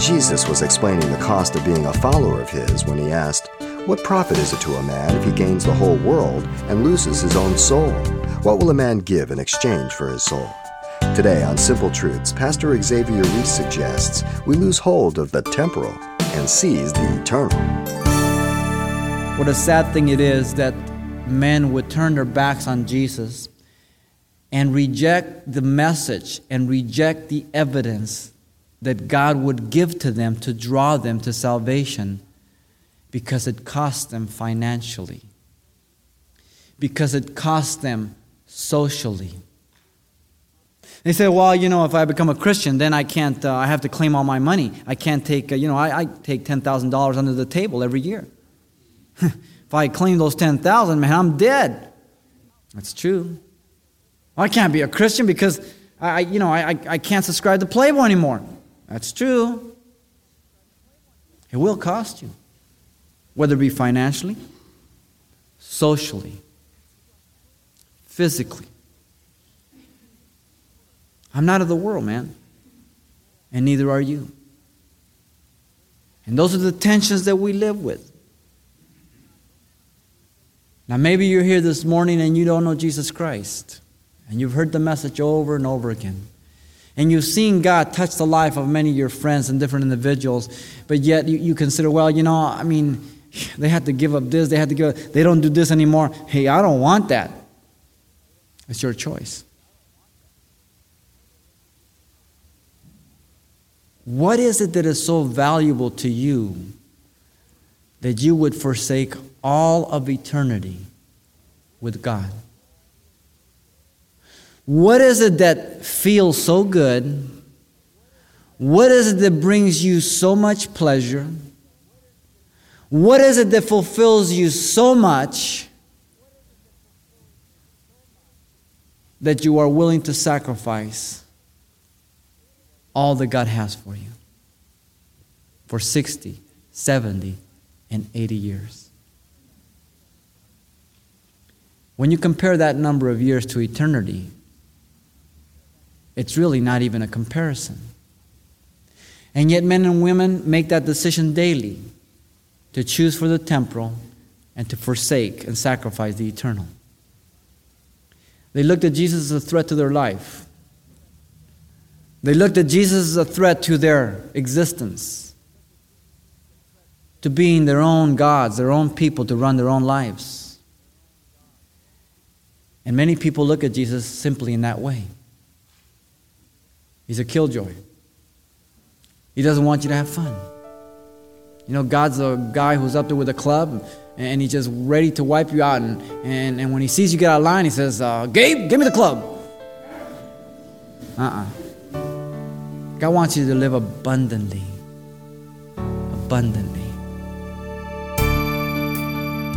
Jesus was explaining the cost of being a follower of his when he asked, What profit is it to a man if he gains the whole world and loses his own soul? What will a man give in exchange for his soul? Today on Simple Truths, Pastor Xavier Reese suggests we lose hold of the temporal and seize the eternal. What a sad thing it is that men would turn their backs on Jesus and reject the message and reject the evidence that God would give to them to draw them to salvation because it cost them financially, because it cost them socially. They say, well, you know, if I become a Christian, then I can't, uh, I have to claim all my money. I can't take, uh, you know, I, I take $10,000 under the table every year. if I claim those 10,000, man, I'm dead. That's true. I can't be a Christian because I, you know, I, I can't subscribe to Playboy anymore. That's true. It will cost you, whether it be financially, socially, physically. I'm not of the world, man. And neither are you. And those are the tensions that we live with. Now, maybe you're here this morning and you don't know Jesus Christ. And you've heard the message over and over again and you've seen God touch the life of many of your friends and different individuals, but yet you, you consider, well, you know, I mean, they had to give up this, they had to give up, they don't do this anymore. Hey, I don't want that. It's your choice. What is it that is so valuable to you that you would forsake all of eternity with God? What is it that feels so good? What is it that brings you so much pleasure? What is it that fulfills you so much that you are willing to sacrifice all that God has for you for 60, 70, and 80 years? When you compare that number of years to eternity, it's really not even a comparison. And yet, men and women make that decision daily to choose for the temporal and to forsake and sacrifice the eternal. They looked at Jesus as a threat to their life. They looked at Jesus as a threat to their existence, to being their own gods, their own people, to run their own lives. And many people look at Jesus simply in that way. He's a killjoy. He doesn't want you to have fun. You know, God's a guy who's up there with a club and he's just ready to wipe you out. And, and, and when he sees you get out of line, he says, uh, Gabe, give me the club. Uh uh-uh. uh God wants you to live abundantly. Abundantly.